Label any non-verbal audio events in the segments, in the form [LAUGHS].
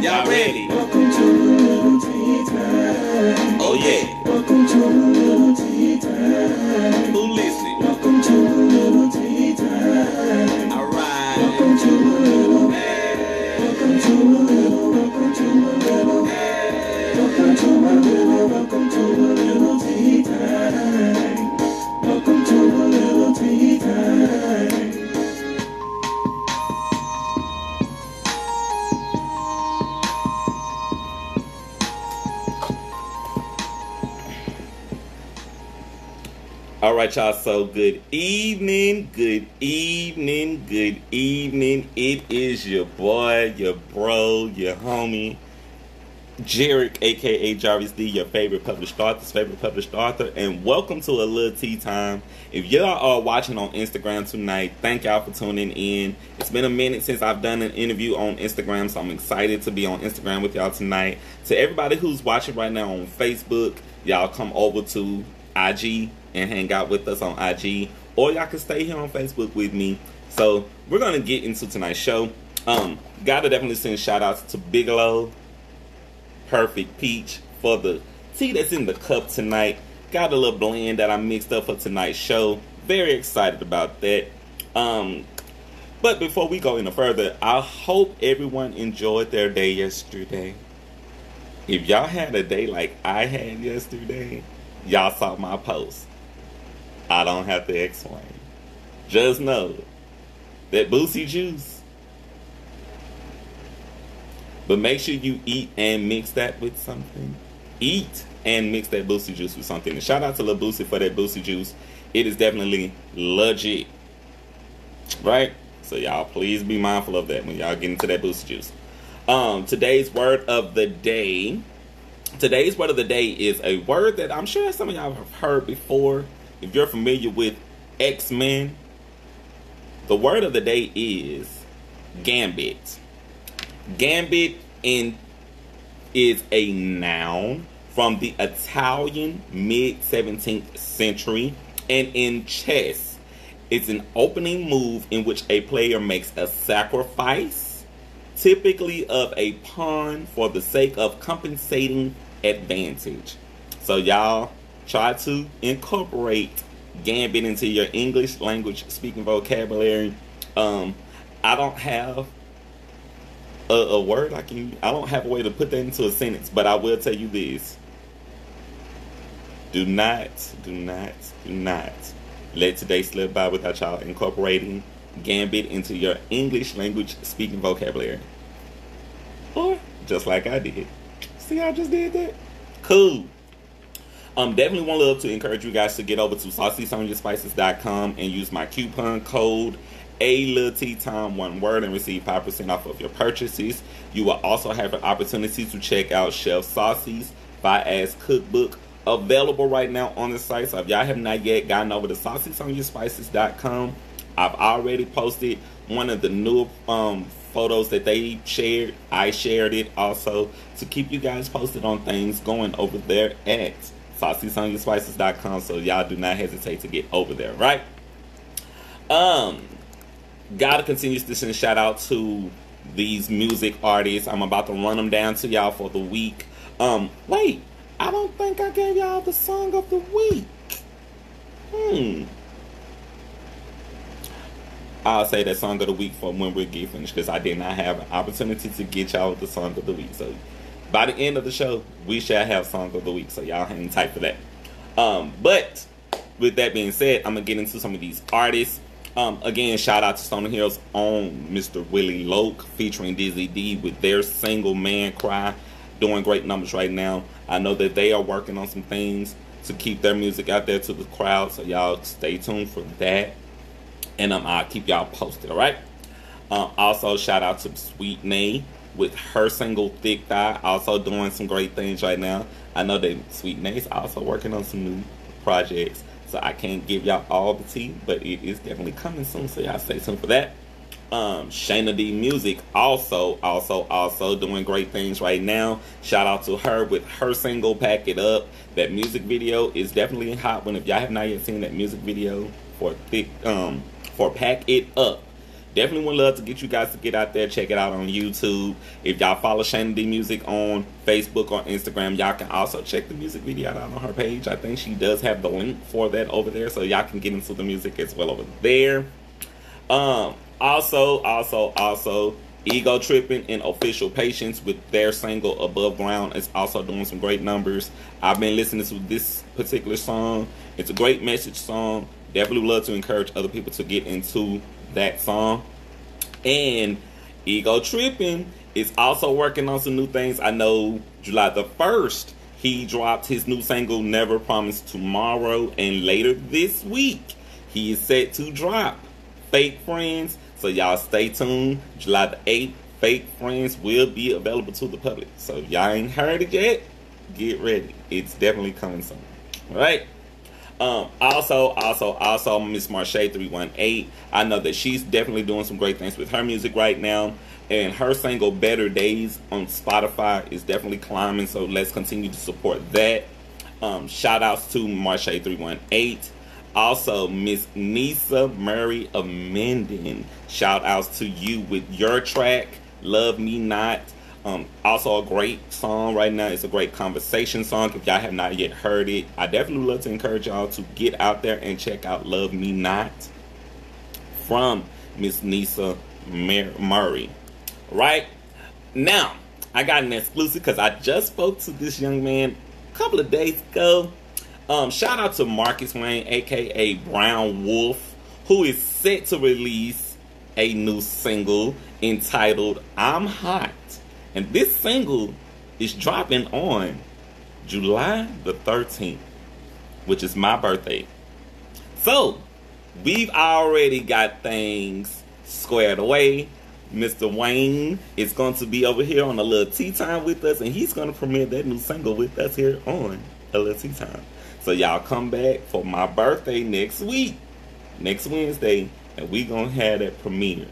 Y'all ready? Right, y'all. So good evening, good evening, good evening. It is your boy, your bro, your homie, Jarek, aka Jarvis D, your favorite published author's favorite published author, and welcome to a little tea time. If y'all are watching on Instagram tonight, thank y'all for tuning in. It's been a minute since I've done an interview on Instagram, so I'm excited to be on Instagram with y'all tonight. To everybody who's watching right now on Facebook, y'all come over to IG and hang out with us on IG, or y'all can stay here on Facebook with me. So we're gonna get into tonight's show. Um, gotta definitely send shout outs to Bigelow, Perfect Peach for the tea that's in the cup tonight. Got a little blend that I mixed up for tonight's show. Very excited about that. Um, but before we go any further, I hope everyone enjoyed their day yesterday. If y'all had a day like I had yesterday, y'all saw my post. I don't have to explain. Just know that Boosie juice. But make sure you eat and mix that with something. Eat and mix that Boosie juice with something. And shout out to Lil Boosie for that Boosie juice. It is definitely legit. Right? So y'all please be mindful of that when y'all get into that Boosie juice. Um, today's word of the day. Today's word of the day is a word that I'm sure some of y'all have heard before. If you're familiar with X Men, the word of the day is gambit. Gambit in is a noun from the Italian mid 17th century, and in chess, it's an opening move in which a player makes a sacrifice, typically of a pawn, for the sake of compensating advantage. So y'all try to incorporate gambit into your English language speaking vocabulary. Um, I don't have a, a word I can. I don't have a way to put that into a sentence, but I will tell you this: Do not, do not, do not let today slip by without y'all incorporating gambit into your English language speaking vocabulary. Or just like I did. See I just did that? Cool. Um, definitely want love to encourage you guys to get over to saucysoniaspices.com and use my coupon code a little tea time one word and receive 5% off of your purchases. You will also have an opportunity to check out Chef Saucy's by Ass Cookbook available right now on the site. So if y'all have not yet gotten over to saucysoniaspices.com, I've already posted one of the new um, photos that they shared. I shared it also to keep you guys posted on things going over there at saucysoniaspices.com. So y'all do not hesitate to get over there, right? Um, gotta continue to send shout out to these music artists. I'm about to run them down to y'all for the week. Um, wait, I don't think I gave y'all the song of the week. Hmm. I'll say that song of the week for when we get finished because I did not have an opportunity to get y'all the song of the week. So by the end of the show, we shall have song of the week. So y'all hang tight for that. Um, but with that being said, I'm gonna get into some of these artists. Um, again, shout out to Stoner Hills on Mr. Willie Loke featuring Dizzy D with their single Man Cry, doing great numbers right now. I know that they are working on some things to keep their music out there to the crowd, so y'all stay tuned for that. And um, I'll keep y'all posted, all right? Um, also, shout out to Sweet Nay with her single Thick Thigh, also doing some great things right now. I know that Sweet Nay's also working on some new projects. So I can't give y'all all the tea, but it is definitely coming soon. So y'all stay tuned for that. Um, D Music also, also, also doing great things right now. Shout out to her with her single "Pack It Up." That music video is definitely hot one. If y'all have not yet seen that music video for thick, um, for "Pack It Up," definitely would love to get you guys to get out there, check it out on YouTube. If y'all follow Shana D Music on Facebook or Instagram, y'all can also check the music video out on her page. I think she does have the link for that over there, so y'all can get into the music as well over there. Um, also, also, also, Ego Tripping and Official Patience with their single Above Ground is also doing some great numbers. I've been listening to this particular song. It's a great message song. Definitely love to encourage other people to get into that song. And Ego Tripping is also working on some new things. I know July the 1st, he dropped his new single Never Promise Tomorrow. And later this week, he is set to drop Fake Friends so y'all stay tuned. July the 8th, Fake Friends will be available to the public. So if y'all ain't heard it yet, get ready. It's definitely coming soon. All right. Um, also, also, also, Miss Marche 318. I know that she's definitely doing some great things with her music right now. And her single Better Days on Spotify is definitely climbing. So let's continue to support that. Um, shout outs to Marche 318. Also, Miss Nisa Murray of Minden. Shout outs to you with your track, Love Me Not. Um, also, a great song right now. It's a great conversation song. If y'all have not yet heard it, I definitely love to encourage y'all to get out there and check out Love Me Not from Miss Nisa Murray. Right now, I got an exclusive because I just spoke to this young man a couple of days ago. Um, shout out to Marcus Wayne, aka Brown Wolf, who is set to release a new single entitled I'm Hot. And this single is dropping on July the 13th, which is my birthday. So, we've already got things squared away. Mr. Wayne is going to be over here on a little tea time with us, and he's going to premiere that new single with us here on a little tea time. So y'all come back for my birthday next week, next Wednesday, and we gonna have that premiere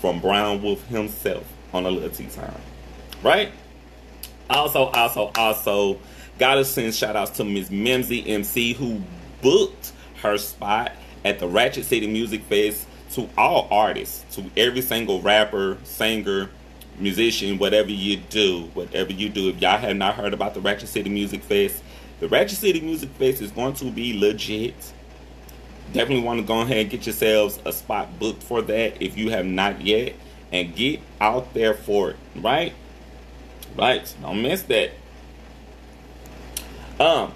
from Brown Wolf himself on a little tea time. Right? Also, also, also, gotta send shout outs to Miss Mimsy MC who booked her spot at the Ratchet City Music Fest to all artists, to every single rapper, singer, musician, whatever you do, whatever you do. If y'all have not heard about the Ratchet City Music Fest, the Ratchet City Music Fest is going to be legit. Definitely want to go ahead and get yourselves a spot booked for that if you have not yet. And get out there for it, right? Right. Don't miss that. Um,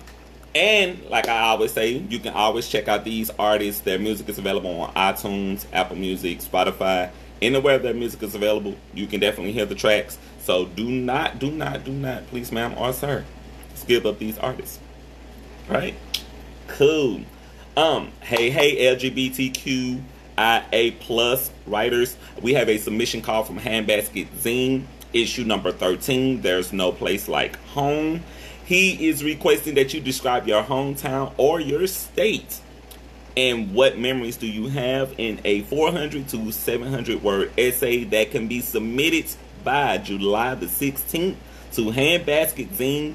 and like I always say, you can always check out these artists. Their music is available on iTunes, Apple Music, Spotify, anywhere their music is available. You can definitely hear the tracks. So do not, do not, do not, please, ma'am or sir, skip up these artists. Right? Cool. Um, hey, hey, LGBTQIA plus writers. We have a submission call from Handbasket Zine, issue number 13. There's no place like home. He is requesting that you describe your hometown or your state and what memories do you have in a 400 to 700 word essay that can be submitted by July the 16th to handbasketzine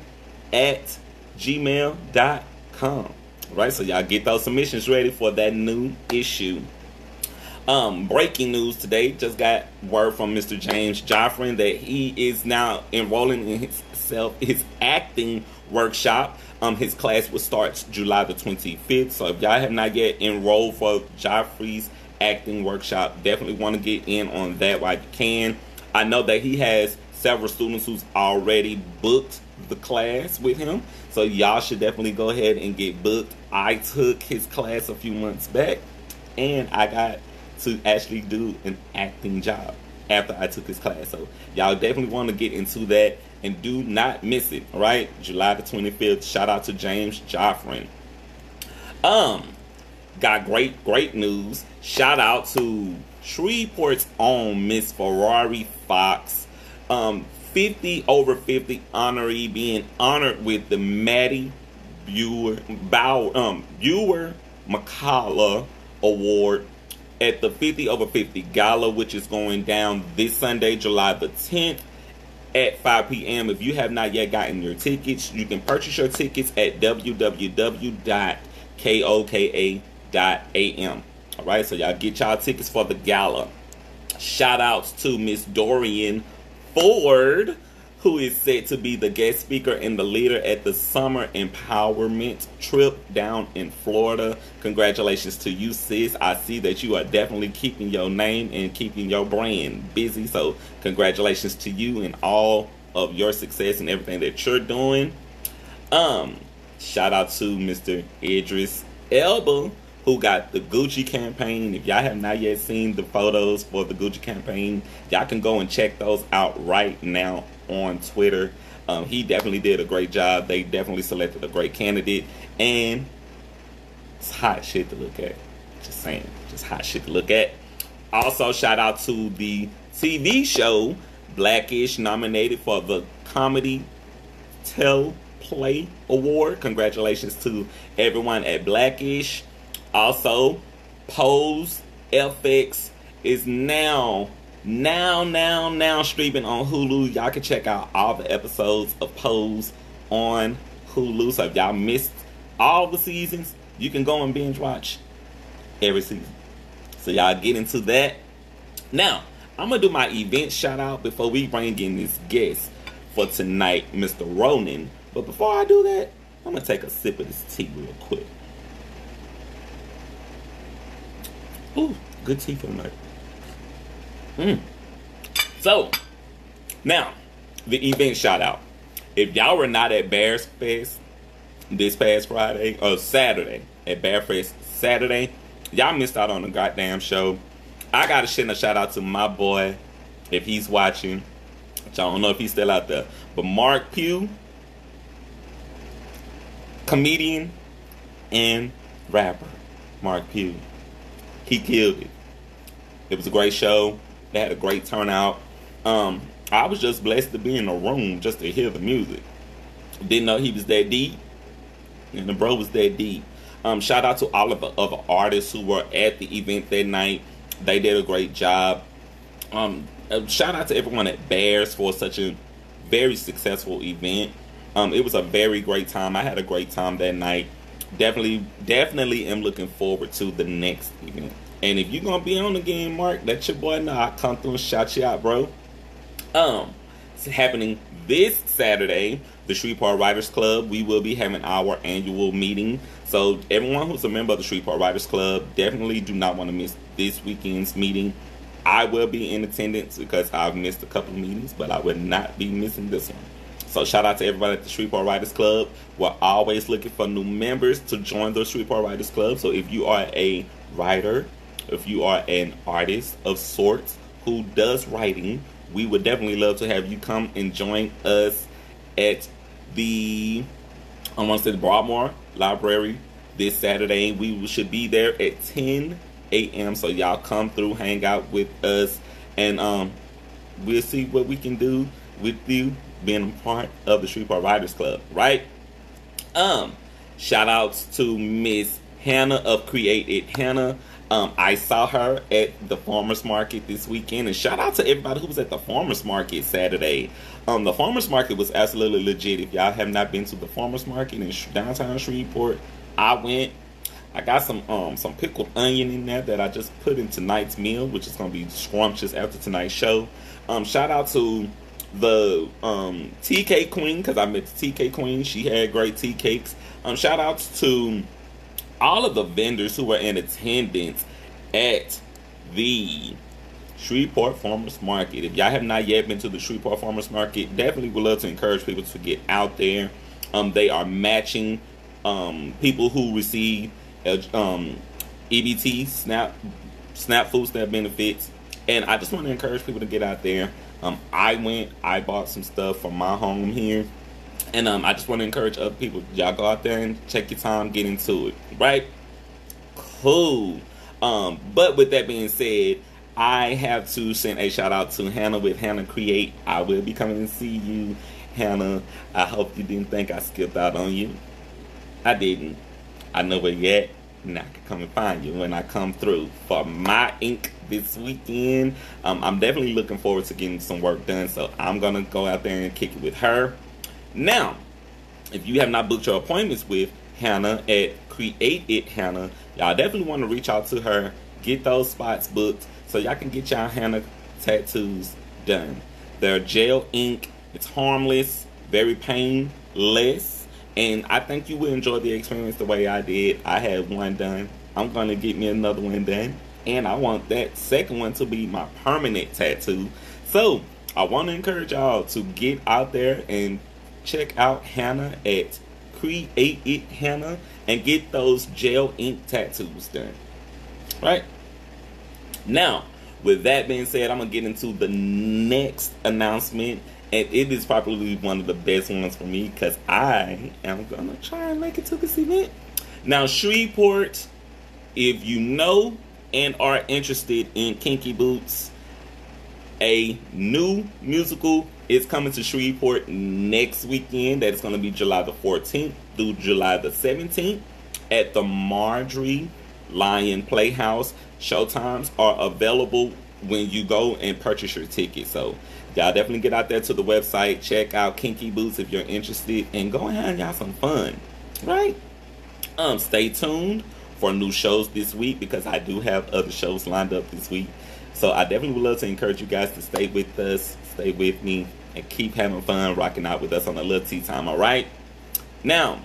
at gmail.com. Right, so y'all get those submissions ready for that new issue. Um, breaking news today just got word from Mr. James Joffrin that he is now enrolling in himself his acting workshop. Um, his class will start July the 25th. So if y'all have not yet enrolled for Joffrey's acting workshop, definitely want to get in on that while you can. I know that he has several students who's already booked the class with him. So y'all should definitely go ahead and get booked. I took his class a few months back and I got to actually do an acting job after I took his class. So y'all definitely want to get into that and do not miss it. All right, July the 25th. Shout out to James Joffrin. Um, got great, great news. Shout out to Shreveport's own Miss Ferrari Fox. Um, 50 over 50 honoree being honored with the Maddie Buer, Bow, um, Buer McCullough Award at the 50 over 50 gala, which is going down this Sunday, July the 10th at 5 p.m. If you have not yet gotten your tickets, you can purchase your tickets at www.koka.am. All right, so y'all get y'all tickets for the gala. Shout outs to Miss Dorian Ford, who is set to be the guest speaker and the leader at the Summer Empowerment Trip down in Florida. Congratulations to you, sis. I see that you are definitely keeping your name and keeping your brand busy. So, congratulations to you and all of your success and everything that you're doing. Um, shout out to Mr. Idris Elba, who got the Gucci campaign. If y'all have not yet seen the photos for the Gucci campaign, y'all can go and check those out right now on Twitter. Um, he definitely did a great job. They definitely selected a great candidate, and it's hot shit to look at. Just saying, just hot shit to look at. Also, shout out to the TV show Blackish, nominated for the Comedy Tell Play Award. Congratulations to everyone at Blackish. Also, Pose FX is now, now, now, now streaming on Hulu. Y'all can check out all the episodes of Pose on Hulu. So if y'all missed all the seasons, you can go and binge watch every season. So y'all get into that. Now, I'm gonna do my event shout out before we bring in this guest for tonight, Mr. Ronin. But before I do that, I'm gonna take a sip of this tea real quick. Ooh, good tea for tonight. Mm. So, now, the event shout out. If y'all were not at Bears Fest this past Friday or Saturday at Bear Fest Saturday, y'all missed out on the goddamn show. I gotta send a shout out to my boy, if he's watching. Which I don't know if he's still out there, but Mark Pugh, comedian and rapper, Mark Pugh, he killed it. It was a great show. They had a great turnout. Um, I was just blessed to be in the room just to hear the music. Didn't know he was that deep, and the bro was that deep. Um, shout out to all of the other artists who were at the event that night. They did a great job. Um, uh, shout out to everyone at Bears for such a very successful event. Um, it was a very great time. I had a great time that night. Definitely, definitely am looking forward to the next event. And if you're gonna be on the game, Mark, that's your boy. know I come through and shout you out, bro. Um, it's happening this Saturday. The Shreveport Writers Club. We will be having our annual meeting. So everyone who's a member of the Shreveport Writers Club definitely do not want to miss this weekend's meeting. I will be in attendance because I've missed a couple meetings, but I will not be missing this one. So shout out to everybody at the Shreveport Writers Club. We're always looking for new members to join the Shreveport Writers Club. So if you are a writer, if you are an artist of sorts who does writing, we would definitely love to have you come and join us at the I want to say the Broadmoor Library this Saturday. We should be there at 10 a.m. So y'all come through, hang out with us, and um, we'll see what we can do with you being a part of the Shreveport Writers Club, right? Um, shout outs to Miss Hannah of Create It Hannah. Um, I saw her at the farmers market this weekend, and shout out to everybody who was at the farmers market Saturday. Um, the farmers market was absolutely legit. If y'all have not been to the farmers market in downtown Shreveport, I went. I got some um some pickled onion in there that I just put in tonight's meal, which is gonna be scrumptious after tonight's show. Um, shout out to the um cake queen because I met the cake queen. She had great tea cakes. Um, shout outs to all of the vendors who were in attendance at the Shreveport Farmers Market. If y'all have not yet been to the Shreveport Farmers Market, definitely would love to encourage people to get out there. Um, they are matching um, people who receive uh, um, EBT, SNAP, SNAP food stamp benefits, and I just want to encourage people to get out there. Um, I went, I bought some stuff for my home here, and um, I just want to encourage other people. Y'all go out there and check your time, get into it, right? Cool. Um, but with that being said, I have to send a shout out to Hannah with Hannah Create. I will be coming to see you, Hannah. I hope you didn't think I skipped out on you. I didn't. I know where you at, and I can come and find you when I come through for my ink this weekend. Um, I'm definitely looking forward to getting some work done, so I'm gonna go out there and kick it with her. Now, if you have not booked your appointments with Hannah at Create It Hannah, y'all definitely want to reach out to her, Get those spots booked so y'all can get y'all Hannah tattoos done. They're gel ink. It's harmless, very painless, and I think you will enjoy the experience the way I did. I had one done. I'm gonna get me another one done, and I want that second one to be my permanent tattoo. So I want to encourage y'all to get out there and check out Hannah at Create It Hannah and get those gel ink tattoos done. Right? Now, with that being said, I'm gonna get into the next announcement, and it is probably one of the best ones for me because I am gonna try and make it to this event. Now, Shreveport, if you know and are interested in kinky boots, a new musical is coming to Shreveport next weekend. That is going to be July the 14th through July the 17th at the Marjorie Lyons Playhouse. Showtimes are available when you go and purchase your ticket. So y'all definitely get out there to the website, check out Kinky Boots if you're interested, and go ahead and have y'all some fun. Right? Um, stay tuned for new shows this week because I do have other shows lined up this week. So I definitely would love to encourage you guys to stay with us, stay with me, and keep having fun rocking out with us on the little tea time, all right? Now,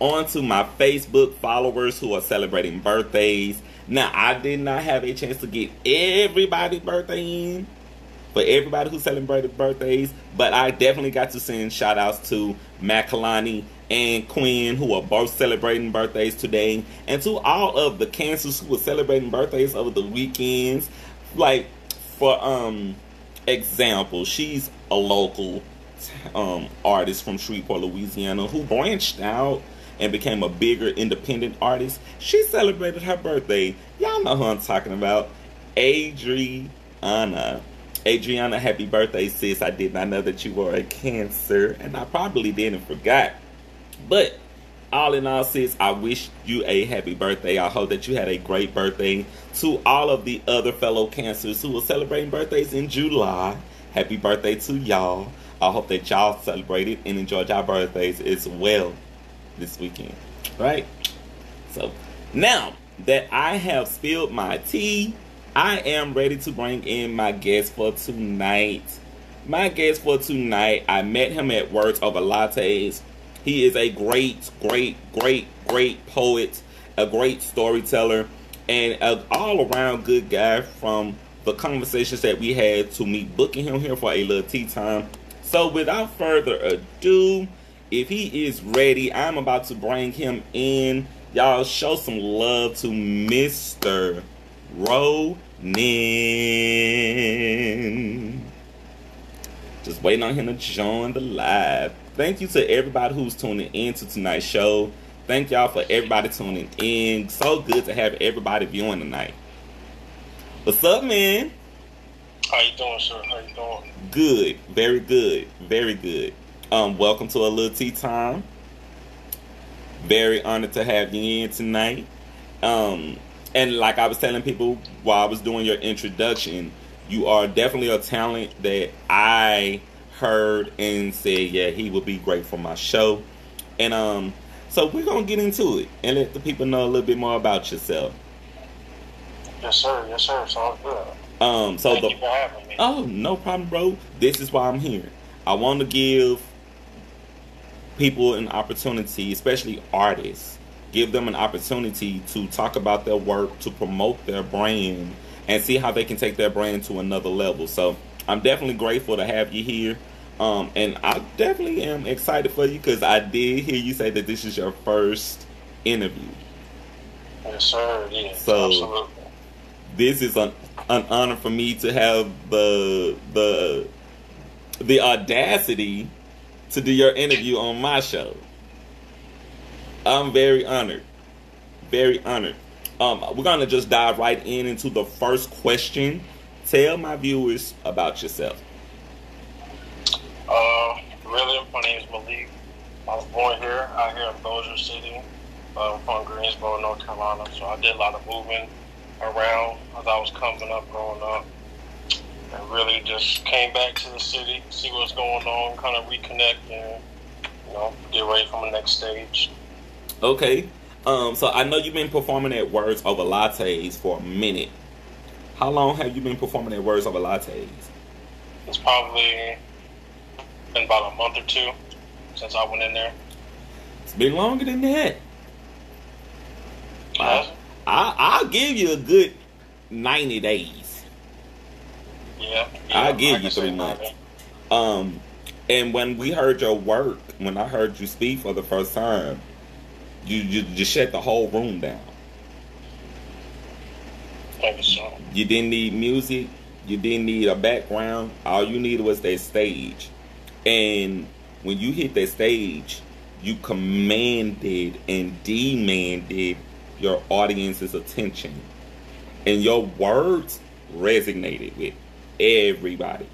on to my Facebook followers who are celebrating birthdays. Now, I did not have a chance to get everybody's birthday in for everybody who celebrated birthdays, but I definitely got to send shout outs to Matt Kalani and Quinn, who are both celebrating birthdays today, and to all of the cancers who were celebrating birthdays over the weekends. Like, for um example, she's a local um artist from Shreveport, Louisiana, who branched out and became a bigger independent artist. She celebrated her birthday. Y'all know who I'm talking about. Adriana. Adriana, happy birthday, sis. I did not know that you were a cancer, and I probably didn't forgot. But all in all, sis, I wish you a happy birthday. I hope that you had a great birthday. To all of the other fellow cancers who are celebrating birthdays in July, happy birthday to y'all. I hope that y'all celebrated and enjoyed your birthdays as well this weekend. Right? So now that I have spilled my tea, I am ready to bring in my guest for tonight. My guest for tonight, I met him at Words Over Lattes. He is a great, great, great, great poet, a great storyteller, and an all around good guy from the conversations that we had to me booking him here for a little tea time. So, without further ado, if he is ready, I'm about to bring him in. Y'all show some love to Mr. Ronin. Just waiting on him to join the live. Thank you to everybody who's tuning in to tonight's show. Thank y'all for everybody tuning in. So good to have everybody viewing tonight. What's up, man? How you doing, sir? How you doing? Good, very good, very good. Um, welcome to a little tea time. Very honored to have you in tonight. Um, and like I was telling people while I was doing your introduction, you are definitely a talent that I heard and said, yeah, he would be great for my show. And um, so we're gonna get into it and let the people know a little bit more about yourself. Yes, sir. Yes, sir. Sounds good. Um, so Thank the you for having me. Oh, no problem, bro. This is why I'm here. I want to give people an opportunity, especially artists, give them an opportunity to talk about their work, to promote their brand, and see how they can take their brand to another level. So I'm definitely grateful to have you here. Um, and I definitely am excited for you because I did hear you say that this is your first interview. Yes, sir. Yeah. So- absolutely. this is an, an honor for me to have the the the audacity to do your interview on my show. I'm very honored, very honored. Um, we're gonna just dive right in into the first question. Tell my viewers about yourself. Uh, really, my name is Malik. I was born here, out here in Bossier City. Uh, I'm from Greensboro, North Carolina. So I did a lot of moving around as I was coming up, growing up. And really just came back to the city, see what's going on, kind of reconnect and, you know, get ready for my next stage. Okay. Um, so I know you've been performing at Words Over Lattes for a minute. How long have you been performing at Words Over Lattes? It's probably been about a month or two since I went in there. It's been longer than that. Yes? I I'll give you a good ninety days. Yeah. I'll give I you three months. Um, and when we heard your work, when I heard you speak for the first time, you you just shut the whole room down. Sir. You didn't need music. You didn't need a background. All you needed was that stage. And when you hit that stage, you commanded and demanded your audience's attention. And your words resonated with everybody.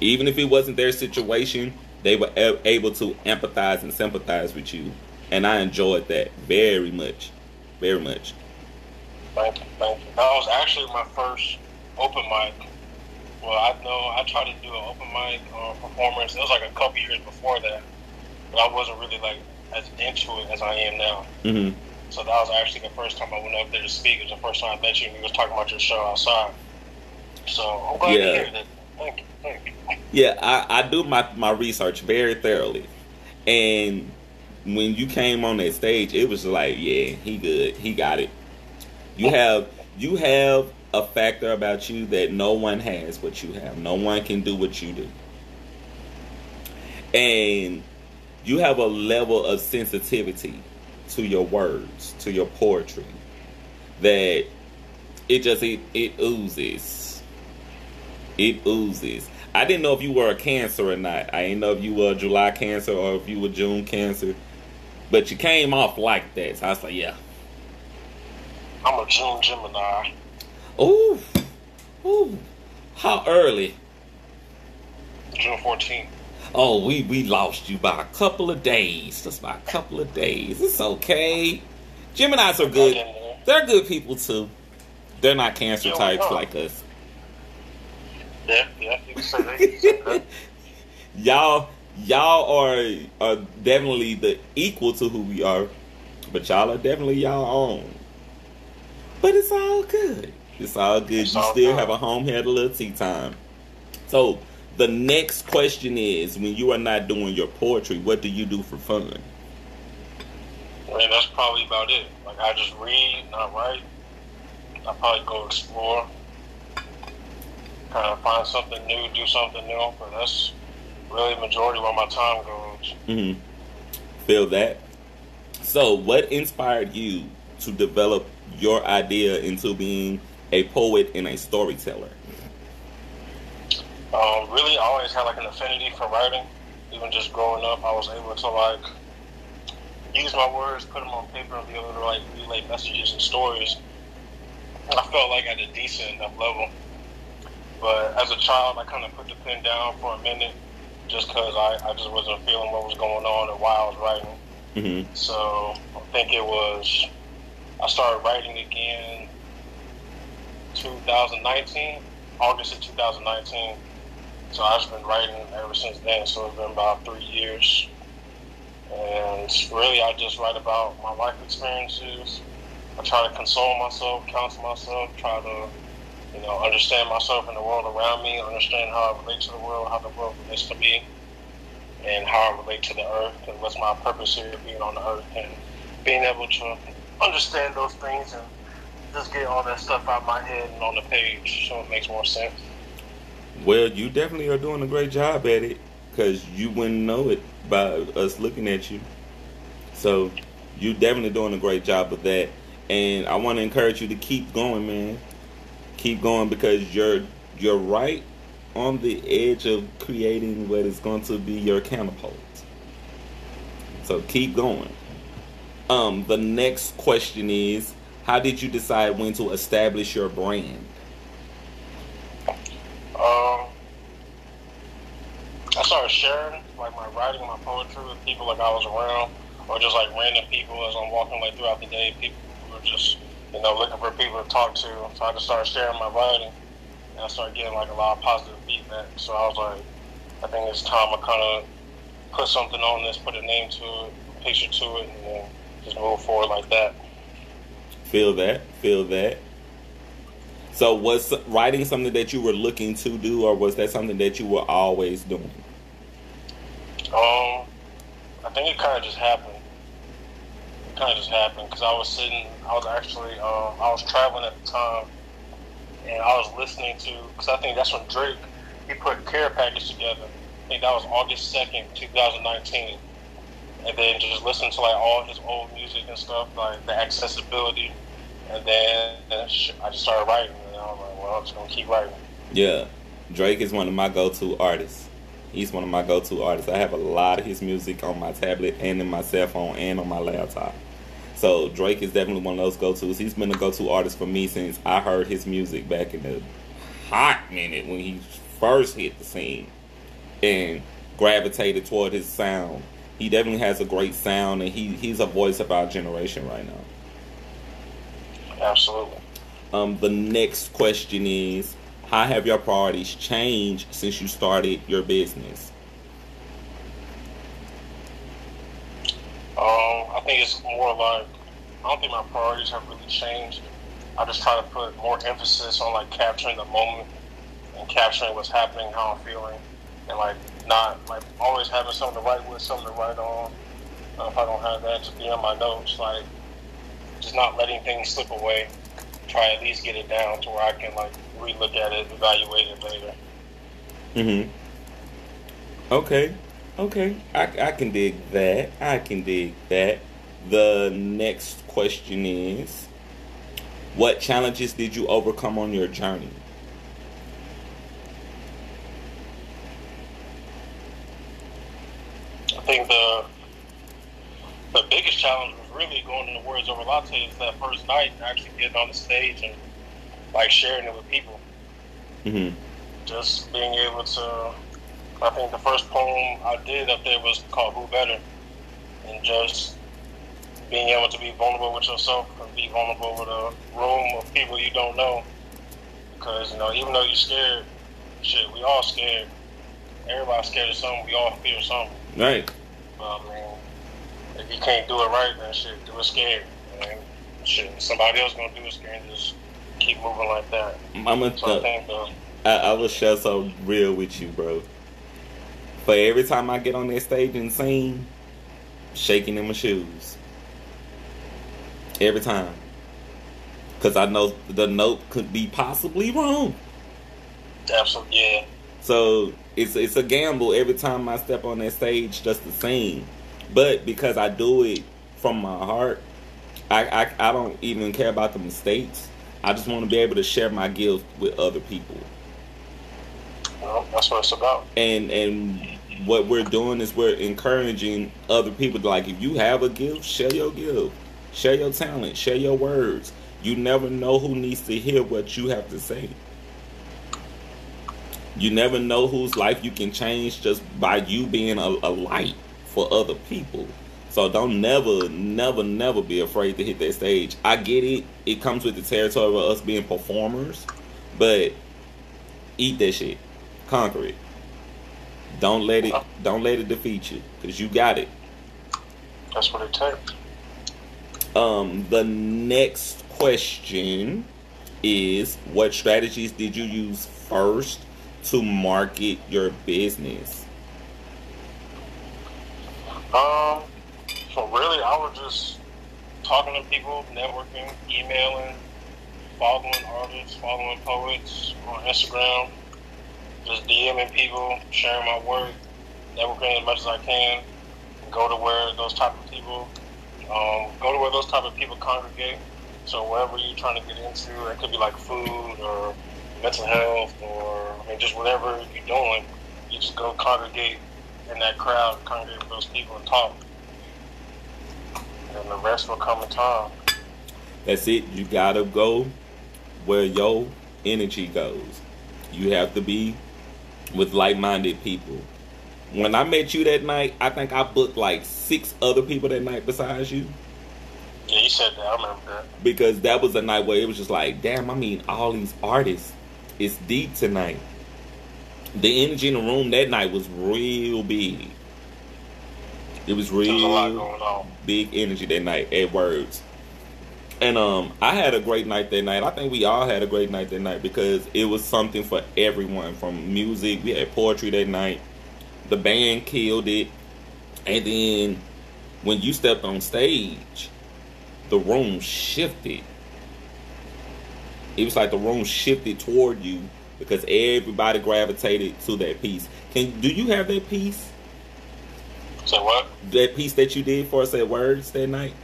Even if it wasn't their situation, they were able to empathize and sympathize with you. And I enjoyed that very much. Very much. Thank you, thank you. That was actually my first open mic. Well, I know I tried to do an open mic uh, performance. It was like a couple years before that, but I wasn't really like as into it as I am now. hmm So that was actually the first time I went up there to speak. It was the first time I met you and you was talking about your show outside. So I'm glad Yeah. to hear that. Thank you, thank you. Yeah, I, I do my, my research very thoroughly. And when you came on that stage, it was like, yeah, he good. He got it. You have you have a factor about you that no one has what you have. No one can do what you do. And you have a level of sensitivity to your words, to your poetry that it just it, it oozes. It oozes. I didn't know if you were a cancer or not. I didn't know if you were a July cancer or if you were June cancer. But you came off like that. So I was like, yeah. I'm a June Gemini. Ooh. Ooh. How early? June 14th. Oh, we, we lost you by a couple of days. Just by a couple of days. It's okay. Geminis are good. Got in there. They're good people too. They're not cancer Yeah, types like us. Yeah, yeah, you can say that. You can say that. [LAUGHS] y'all y'all are are definitely the equal to who we are, but y'all are definitely y'all own. But it's all good. It's all good. It's you all still good. have a home here a little tea time. So the next question is when you are not doing your poetry, what do you do for fun? I mean, that's probably about it. Like, I just read, not write. I probably go explore, kind of find something new, do something new. But that's really majority where my time goes. hmm Feel that. So, what inspired you to develop your idea into being a poet and a storyteller? Um, really, I always had like an affinity for writing. Even just growing up, I was able to like use my words, put them on paper, and be able to like relay messages and stories. I felt like at a decent enough level. But as a child, I kind of put the pen down for a minute, just because I, I just wasn't feeling what was going on and why I was writing. hmm So I think it was I started writing again 2019, August of 2019. So I've just been writing ever since then. So it's been about three years. And really, I just write about my life experiences. I try to console myself, counsel myself, try to, you know, understand myself and the world around me, understand how I relate to the world, how the world relates to me, and how I relate to the earth, and what's my purpose here being on the earth, and being able to understand those things and just get all that stuff out of my head and on the page so it makes more sense. Well, you definitely are doing a great job at it because you wouldn't know it by us looking at you. So, you definitely doing a great job of that. And I want to encourage you to keep going, man. Keep going because you're you're right on the edge of creating what is going to be your catapult. So keep going. Um, the next question is, how did you decide when to establish your brand? Um, I started sharing like my writing, my poetry with people like I was around, or just like random people as I'm walking like throughout the day. People were just you know looking for people to talk to. So I just started sharing my writing, and I started getting like a lot of positive feedback. So I was like, I think it's time I kind of put something on this, put a name to it, a picture to it, and then just move forward like that. Feel that. Feel that. So was writing something that you were looking to do, or was that something that you were always doing? Um, I think it kind of just happened. It kind of just happened because I was sitting. I was actually. Um, I was traveling at the time, and I was listening to. Because I think that's when Drake he put Care Package together. I think that was August second, two thousand nineteen. And then just listen to like all his old music and stuff, like the accessibility. And then I just started writing, and I was like, well, I'm just gonna keep writing. Yeah, Drake is one of my go-to artists. He's one of my go-to artists. I have a lot of his music on my tablet and in my cell phone and on my laptop. So Drake is definitely one of those go-tos. He's been a go-to artist for me since I heard his music back in the hot minute when he first hit the scene and gravitated toward his sound. He definitely has a great sound and he, he's a voice of our generation right now. Absolutely. Um, the next question is how have your priorities changed since you started your business? Um, I think it's more like I don't think my priorities have really changed. I just try to put more emphasis on like capturing the moment and capturing what's happening, how I'm feeling, and like not like always having something to write with, something to write on. Uh, if I don't have that, just be on my notes, like just not letting things slip away. Try at least get it down to where I can like relook at it, evaluate it later. Mm-hmm. Okay. Okay. I, I can dig that. I can dig that. The next question is What challenges did you overcome on your journey? I think the the biggest challenge was really going to the Words Over Lattes that first night and actually getting on the stage and like sharing it with people. Mm-hmm. Just being able to, I think the first poem I did up there was called Who Better? And just being able to be vulnerable with yourself and be vulnerable with a room of people you don't know. Because, you know, even though you're scared, shit, we all scared. Everybody's scared of something. We all fear something. Right. Mean, if you can't do it right, then shit, do it scared. And shit, somebody else gonna do it scared and just keep moving like that. I'm gonna So I think the I, I will share so real with you, bro. But every time I get on that stage and sing, shaking in my shoes. Every time. Because I know the note could be possibly wrong. absolutely yeah. So it's it's a gamble every time I step on that stage just to sing. But because I do it from my heart, I, I, I don't even care about the mistakes. I just want to be able to share my gift with other people. Know, that's what it's about. and and what we're doing is we're encouraging other people to, like if you have a gift share your gift share your talent share your words you never know who needs to hear what you have to say you never know whose life you can change just by you being a, a light for other people so don't never never never be afraid to hit that stage i get it it comes with the territory of us being performers but eat that shit conquer it don't let it don't let it defeat you because you got it. That's what it takes. Um, the next question is what strategies did you use first to market your business? Um, so really, I was just talking to people, networking, emailing, following artists, following poets on Instagram, just DMing people, sharing my work, networking as much as I can, go to where those type of people, um, go to where those type of people congregate. So wherever you're trying to get into, it could be like food or mental health or I mean just whatever you're doing, you just go congregate in that crowd, congregate with those people and talk. And the rest will come in time. That's it. You gotta go where your energy goes. You have to be with like-minded people. When I met you that night, I think I booked like six other people that night besides you. Yeah, you said that. I remember that. because that was a night where it was just like, damn, I mean, all these artists, it's deep tonight. The energy in the room that night was real big. It was There was a lot real going on. big energy that night at Words. And um, I had a great night that night. I think we all had a great night that night because it was something for everyone. From music, we had poetry that night. The band killed it, and then when you stepped on stage, the room shifted. It was like the room shifted toward you because everybody gravitated to that piece. Can do you have that piece? So what? that piece that you did for us at Words that night?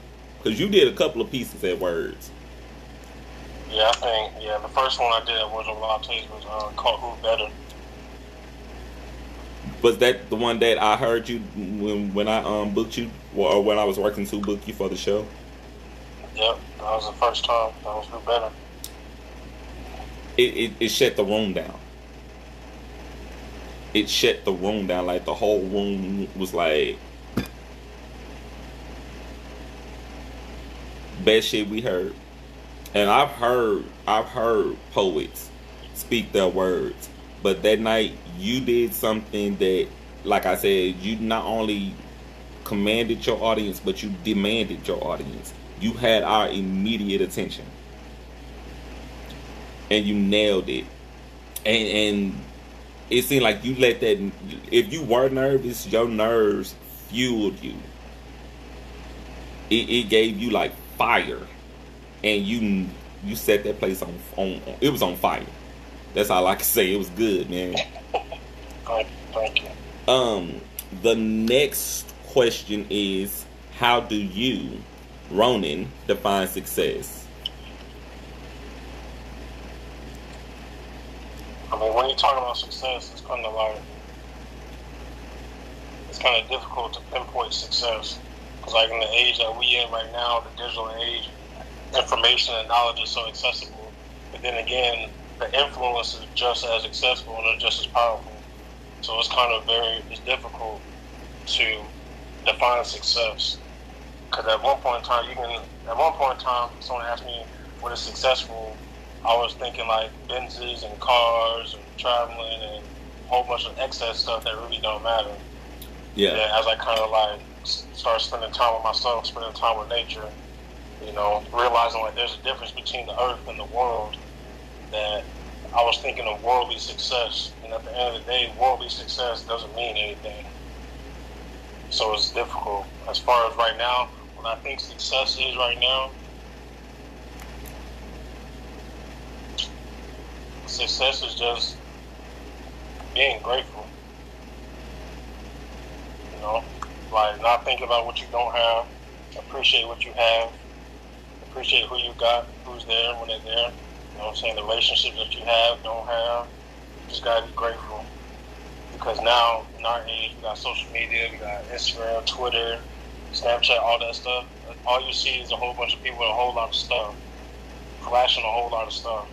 Because you did a couple of pieces at Words. Yeah, I think yeah. The first one I did was a Lattes was uh, called "Who Better." Was that the one that I heard you when when I um booked you or when I was working to book you for the show? Yep, that was the first time. That was "Who Better." It it, it shut the room down. It shut the room down. Like the whole room was like best shit we heard. And I've heard I've heard poets speak their words. But that night you did something that like I said, you not only commanded your audience, but you demanded your audience. You had our immediate attention. And you nailed it. And and it seemed like you let that if you were nervous, your nerves fueled you. It, it gave you like fire. And you you set that place on on it was on fire. That's all I can say. It was good, man. Thank, thank you. Um, the next question is how do you, Ronin, define success? I mean, when you talk about success, it's kind of like it's kind of difficult to pinpoint success because, like in the age that we in right now, the digital age, information and knowledge is so accessible. But then again, the influence is just as accessible and just as powerful. So it's kind of very it's difficult to define success. Because at one point in time, you can at one point in time, someone asked me what is successful. I was thinking like Benzes and cars and traveling and a whole bunch of excess stuff that really don't matter. Yeah. And as I kind of like start spending time with myself, spending time with nature, you know, realizing like there's a difference between the earth and the world. That I was thinking of worldly success, and at the end of the day, worldly success doesn't mean anything. So it's difficult. As far as right now, what I think success is right now, success is just being grateful. You know, like not thinking about what you don't have, appreciate what you have, appreciate who you got, who's there when they're there. You know what I'm saying? The relationships that you have, don't have. You just gotta be grateful. Because now in our age we got social media, we got Instagram, Twitter, Snapchat, all that stuff. All you see is a whole bunch of people with a whole lot of stuff. Flashing a whole lot of stuff.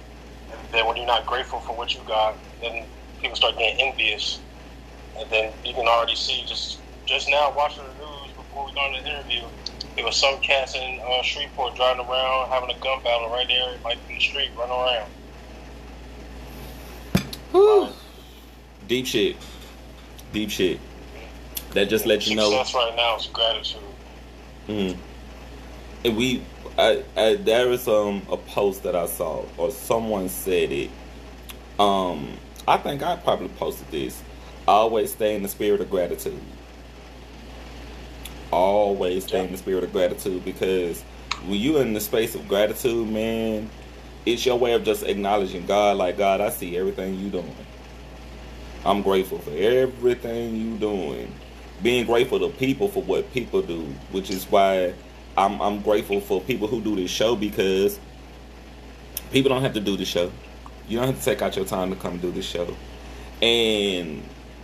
And then when you're not grateful for what you got, then people start getting envious. And then you can already see just just now watching the news before we got on the interview, it was some cats in uh, Shreveport driving around having a gun battle right there, like in the street, running around. Whew. Deep shit. Deep shit. That just lets you know. Success right now is gratitude. Mm. And we, I, I, there was um a post that I saw, or someone said it. Um, I think I probably posted this. Always stay in the spirit of gratitude. Always stay in the spirit of gratitude because when you're in the space of gratitude, man, it's your way of just acknowledging God. Like God, I see everything you doing. I'm grateful for everything you doing. Being grateful to people for what people do, which is why I'm I'm grateful for people who do this show because people don't have to do the show. You don't have to take out your time to come do this show. And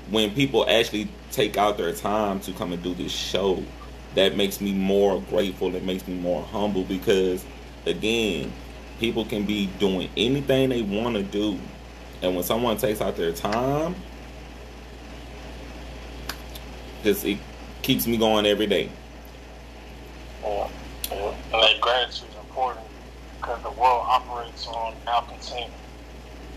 when people actually take out their time to come and do this show, that makes me more grateful. It makes me more humble because, again, people can be doing anything they want to do. And when someone takes out their time, just it keeps me going every day. Yeah. yeah. And that gratitude is important because the world operates on malcontent.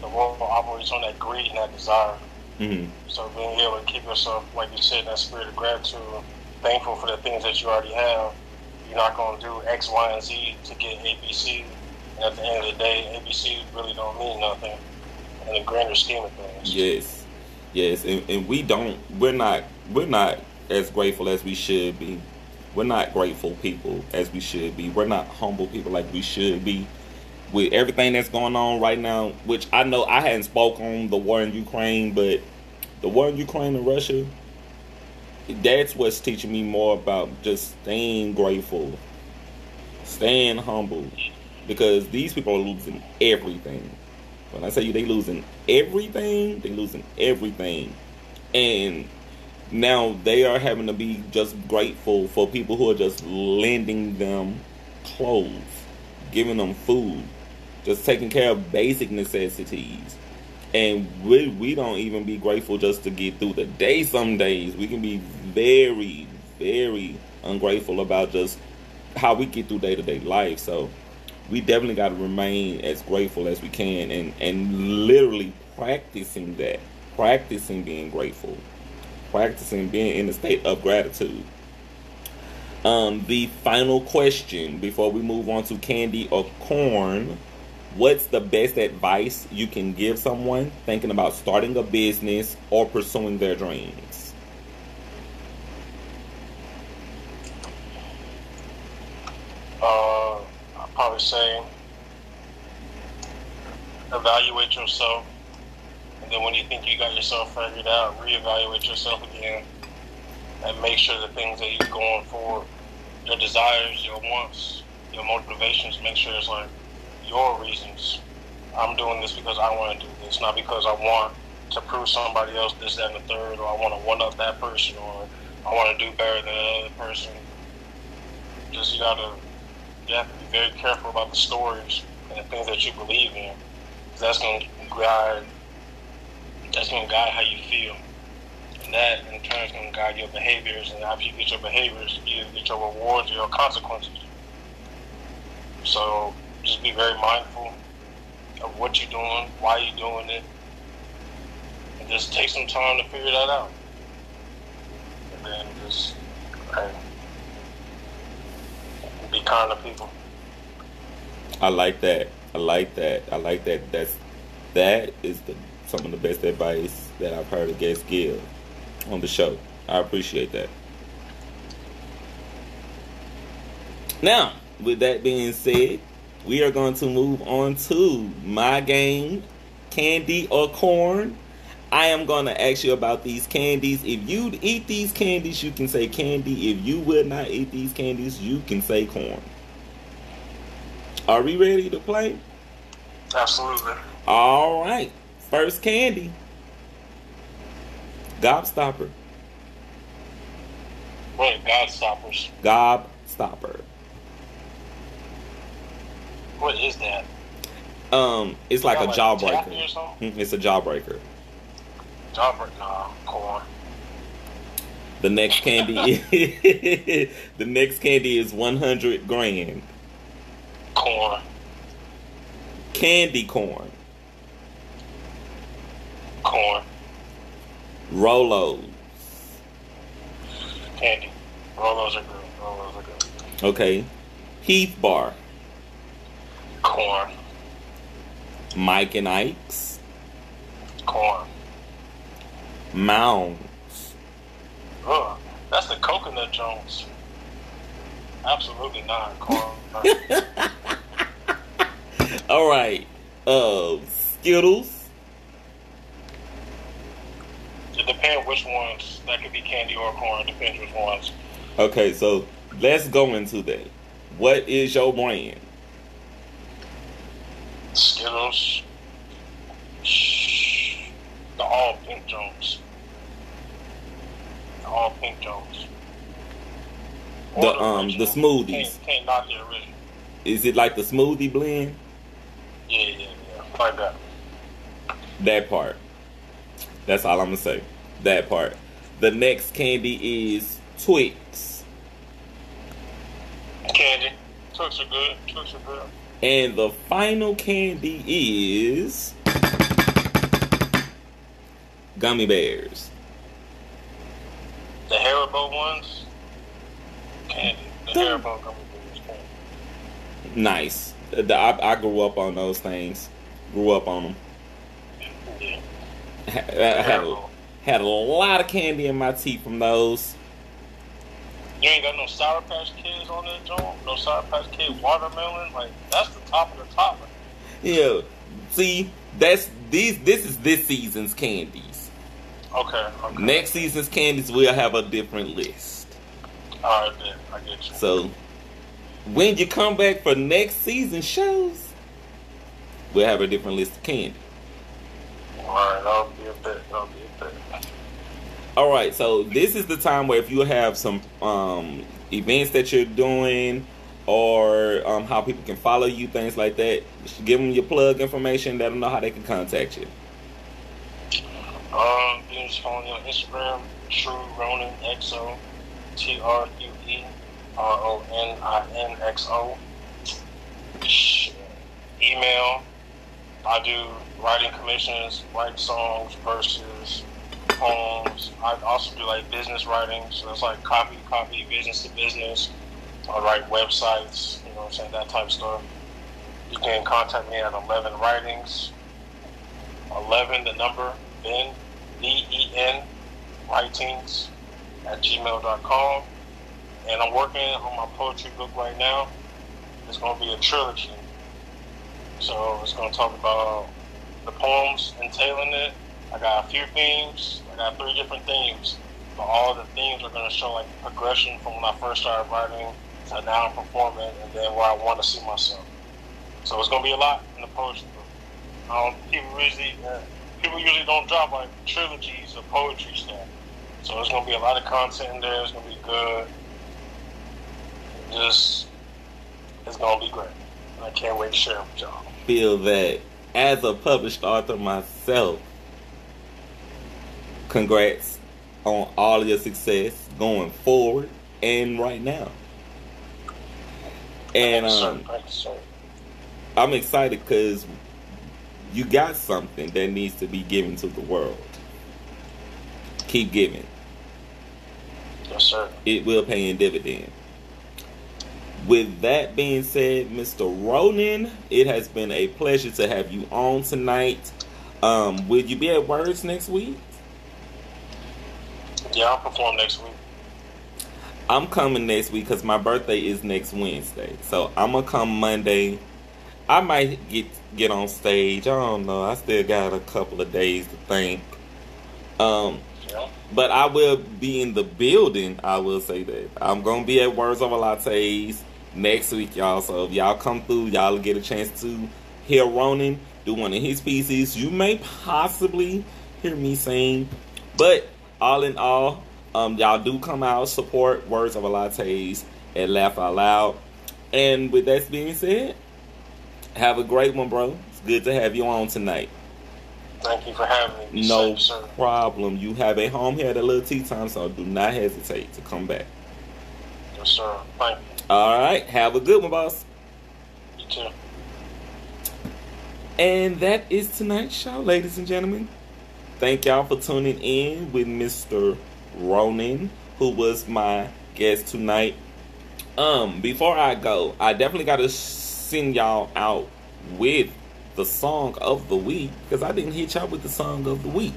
The world operates on that greed and that desire. hmm So being able to keep yourself, like you said, in that spirit of gratitude, thankful for the things that you already have. You're not going to do X, Y, and Z to get ABC. And at the end of the day, ABC really don't mean nothing in the grander scheme of things. Yes, yes, and, and we don't. We're not. We're not as grateful as we should be. We're not grateful people as we should be. We're not humble people like we should be. With everything that's going on right now, which I know I hadn't spoke on the war in Ukraine, but the war in Ukraine and Russia, that's what's teaching me more about just staying grateful, staying humble, because these people are losing everything. When I say you, they losing everything. They losing everything, and now they are having to be just grateful for people who are just lending them clothes, giving them food, just taking care of basic necessities. And we we don't even be grateful just to get through the day. Some days we can be very very ungrateful about just how we get through day to day life. So we definitely got to remain as grateful as we can and and literally practicing that practicing being grateful practicing being in a state of gratitude. Um the final question before we move on to candy or corn. What's the best advice you can give someone thinking about starting a business or pursuing their dreams? Uh, I'll probably say evaluate yourself. And then when you think you got yourself figured out, reevaluate yourself again. And make sure the things that you're going for, your desires, your wants, your motivations, make sure it's like your reasons. I'm doing this because I want to do this, not because I want to prove somebody else this, that, and the third, or I want to one up that person, or I want to do better than the other person. Just you gotta you have to be very careful about the stories and the things that you believe in. That's to guide. That's going to guide how you feel, and that in turn is going to guide your behaviors. And after you get your behaviors, you get your rewards or your consequences. So just be very mindful of what you're doing, why you're doing it, and just take some time to figure that out. And then just be kind to people. I like that. I like that. I like that. That's that is the some of the best advice that I've heard a guest give on the show. I appreciate that. Now, with that being said, we are going to move on to my game, candy or corn. I am going to ask you about these candies. If you'd eat these candies, you can say candy. If you will not eat these candies, you can say corn. Are we ready to play? Absolutely. All right. First candy. Gobstopper. Wait, God stoppers. Gobstopper. What is that? Um, it's like a or jawbreaker. Mm, It's a jawbreaker. Jawbreaker, nah, corn. The next candy, [LAUGHS] [LAUGHS] the next candy is one hundred grand. Corn. Candy corn, Corn. Rolos. Candy. Rolos are good. Rolos are good. Okay, Heath Bar, Corn. Mike and Ike's, Corn. Mounds. Ugh. That's the coconut Jones. Absolutely not. Corn. [LAUGHS] All right, uh, Skittles. It depends which ones. That could be candy or corn. Depends which ones. Okay, so let's go into that. What is your brand? Skittles. Shh. The all pink Jones. The all pink Jones. Or The, um, the smoothies. Can't, can't knock the original. Is it like the smoothie blend? Yeah, yeah, yeah. Like that. That part. That's all I'm gonna say. That part. The next candy is Twix, Candy. Twix are good. Twix are good. and the final candy is gummy bears. The Haribo ones. candy. The Don't- Haribo gummy bears candy. Nice. The- I, I grew up on those things. Grew up on them. Yeah. I had a, had a lot of candy in my teeth from those. You ain't got no Sour Patch Kids on that joint? No Sour Patch Kid watermelon? Like, that's the top of the top. Yeah. See, that's these. This is this season's candies. Okay, okay. Next season's candies, we'll have a different list. All right, then. I get you. So when you come back for next season shows, we'll have a different list of candy. All right, that'll be a bit. That'll be a bit. All right, so this is the time where if you have some um, events that you're doing or um, how people can follow you, things like that, give them your plug information. Let them know how they can contact you. Um, you can just follow me on Instagram, True Ronin XO, T R U E R O N I N X O. Email. I do writing commissions, write songs, verses, poems. I also do like business writing, so it's like copy, to copy, business to business. I write websites, you know what I'm saying, that type of stuff. You can contact me at 11 Writings. 11, the number, Ben, B-E-N, writings at gmail.com. And I'm working on my poetry book right now. It's going to be a trilogy. So it's going to talk about the poems entailing it. I got a few themes. Got three different themes. But all the themes are going to show like progression from when I first started writing to now I'm performing and then where I want to see myself. So it's going to be a lot in the poetry book. Um, people usually uh, people usually don't drop like trilogies of poetry stuff. So there's gonna be a lot of content in there. It's gonna be good. Just it's gonna be great. I can't wait to share it with y'all. Feel that as a published author myself, congrats on all of your success going forward and right now. And Thank you, sir. um, Thank you, sir. I'm excited because you got something that needs to be given to the world. Keep giving. Yes, sir. It will pay in dividend. With that being said, Mr. Ronin, it has been a pleasure to have you on tonight. Um, will you be at Words next week? Yeah, I'll perform next week. I'm coming next week because my birthday is next Wednesday. So I'm gonna come Monday. I might get get on stage. I don't know. I still got a couple of days to think. Um, Yeah. but I will be in the building. I will say that I'm gonna be at Words Over Lattes next week, y'all. So if y'all come through, y'all get a chance to hear Ronin do one of his pieces. You may possibly hear me sing, but all in all, um, y'all do come out support Words Over Lattes and laugh out loud. And with that being said, have a great one, bro. It's good to have you on tonight. Thank you for having me. Be No safe, problem. You have a home here at a little tea time, so do not hesitate to come back. Yes, sir. Thank you. All right. Have a good one, boss. You too. And that is tonight's show, ladies and gentlemen. Thank y'all for tuning in with Mr. Ronin, who was my guest tonight. Um, before I go, I definitely gotta send y'all out with the song of the week because I didn't hit y'all with the song of the week.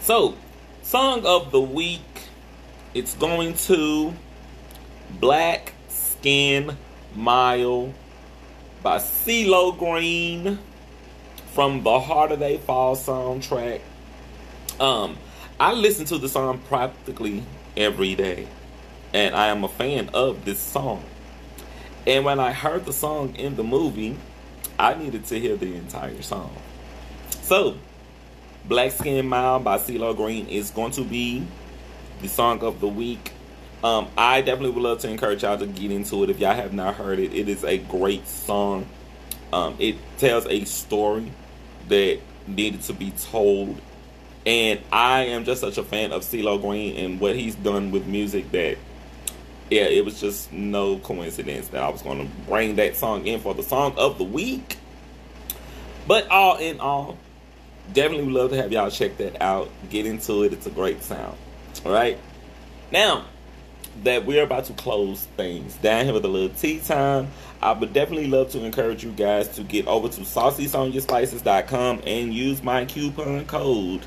So, song of the week, it's going to Black Skin Mile by CeeLo Green from the Harder They Fall soundtrack. Um, I listen to the song practically every day, and I am a fan of this song. And when I heard the song in the movie, I needed to hear the entire song. So, Black Skin Mile by CeeLo Green is going to be the song of the week. Um, I definitely would love to encourage y'all to get into it if y'all have not heard it. It is a great song. Um, it tells a story that needed to be told. And I am just such a fan of CeeLo Green and what he's done with music that, yeah, it was just no coincidence that I was going to bring that song in for the song of the week. But all in all, definitely would love to have y'all check that out. Get into it. It's a great sound. All right. Now, that we're about to close things down here with a little tea time, I would definitely love to encourage you guys to get over to saucysoniaspices.com and use my coupon code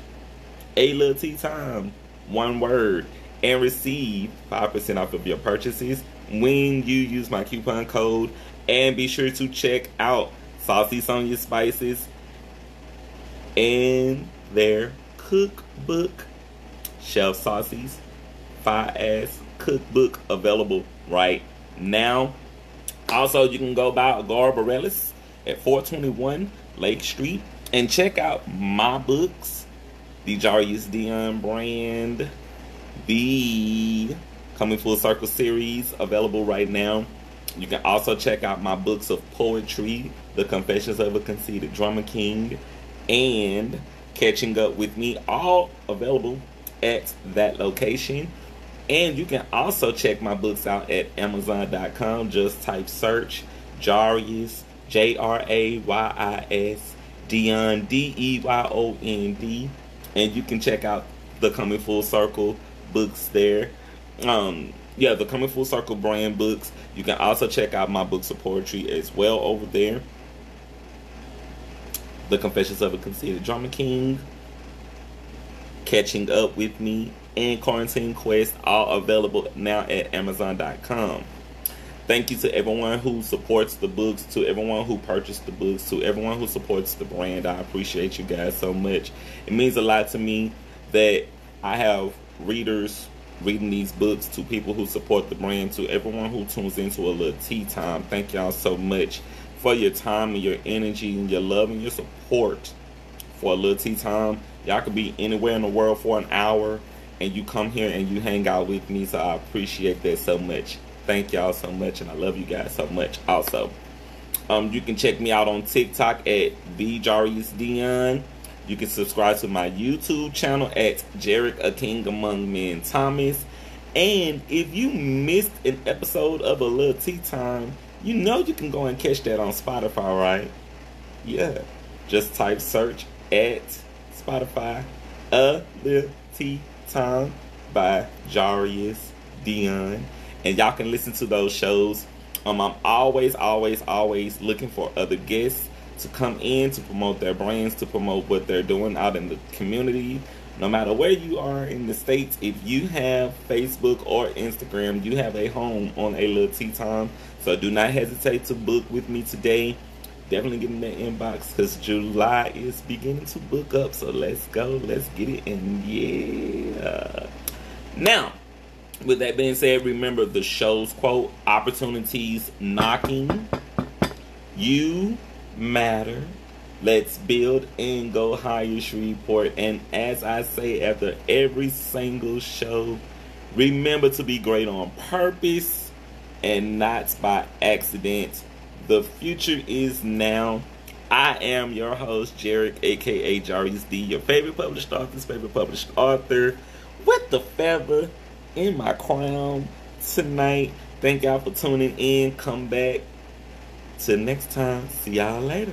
a little tea time, one word, and receive 5% off of your purchases when you use my coupon code. And be sure to check out Saucy Sonia Spices and their cookbook, Chef Saucy's Fire Ass Cookbook, available right now. Also, you can go by Bareilles at 421 Lake Street and check out my books, the Jarius Dion brand, the Coming Full Circle series, available right now. You can also check out my books of poetry, The Confessions of a Conceited Drummer King, and Catching Up with Me, all available at that location. And you can also check my books out at Amazon.com. Just type search Jarius, J R A Y I S, Dion, D E Y O N D. And you can check out the Coming Full Circle books there. Um, yeah, the Coming Full Circle brand books. You can also check out my books of poetry as well over there. The Confessions of a Conceited Drama King, Catching Up with Me, and Quarantine Quest, all available now at Amazon.com. Thank you to everyone who supports the books, to everyone who purchased the books, to everyone who supports the brand. I appreciate you guys so much. It means a lot to me that I have readers reading these books, to people who support the brand, to everyone who tunes into a little tea time. Thank y'all so much for your time and your energy and your love and your support for a little tea time. Y'all could be anywhere in the world for an hour and you come here and you hang out with me. So I appreciate that so much. Thank y'all so much and I love you guys so much also. Um, you can check me out on TikTok at the Dion. You can subscribe to my YouTube channel at Jarek A King Among Men Thomas. And if you missed an episode of a little tea time, you know you can go and catch that on Spotify, right? Yeah. Just type search at Spotify a little tea time by Jarius Dion. And y'all can listen to those shows. Um, I'm always, always, always looking for other guests to come in to promote their brands, to promote what they're doing out in the community. No matter where you are in the States, if you have Facebook or Instagram, you have a home on a little tea time. So do not hesitate to book with me today. Definitely get in that inbox because July is beginning to book up. So let's go. Let's get it. And yeah. Now, with that being said, remember the show's quote opportunities knocking. You matter. Let's build and go higher Shreveport. And as I say after every single show, remember to be great on purpose and not by accident. The future is now. I am your host, Jarek, aka Jarius D, your favorite published author's favorite published author, with the feather in my crown tonight. Thank y'all for tuning in. Come back. Till next time. See y'all later.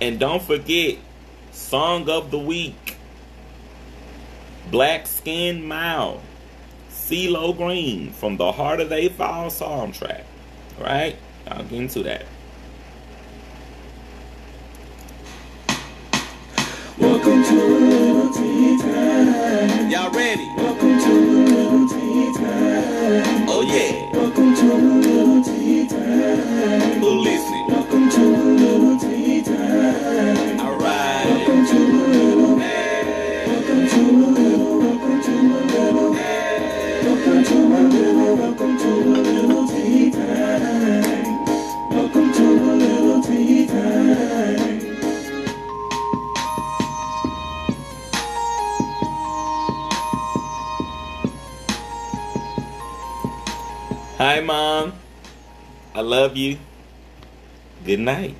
And don't forget, Song of the Week. Black Skin Mile. CeeLo Green from the Harder They Fall soundtrack. Right? I'll get into that. Welcome Y'all ready? Welcome to little tea time. Oh yeah. Welcome to little tea time. Who listening? Welcome to little tea time. Alright. Welcome to a little. Welcome to a little. Welcome to a little. Welcome to a little. Welcome Hi, Mom. I love you. Good night.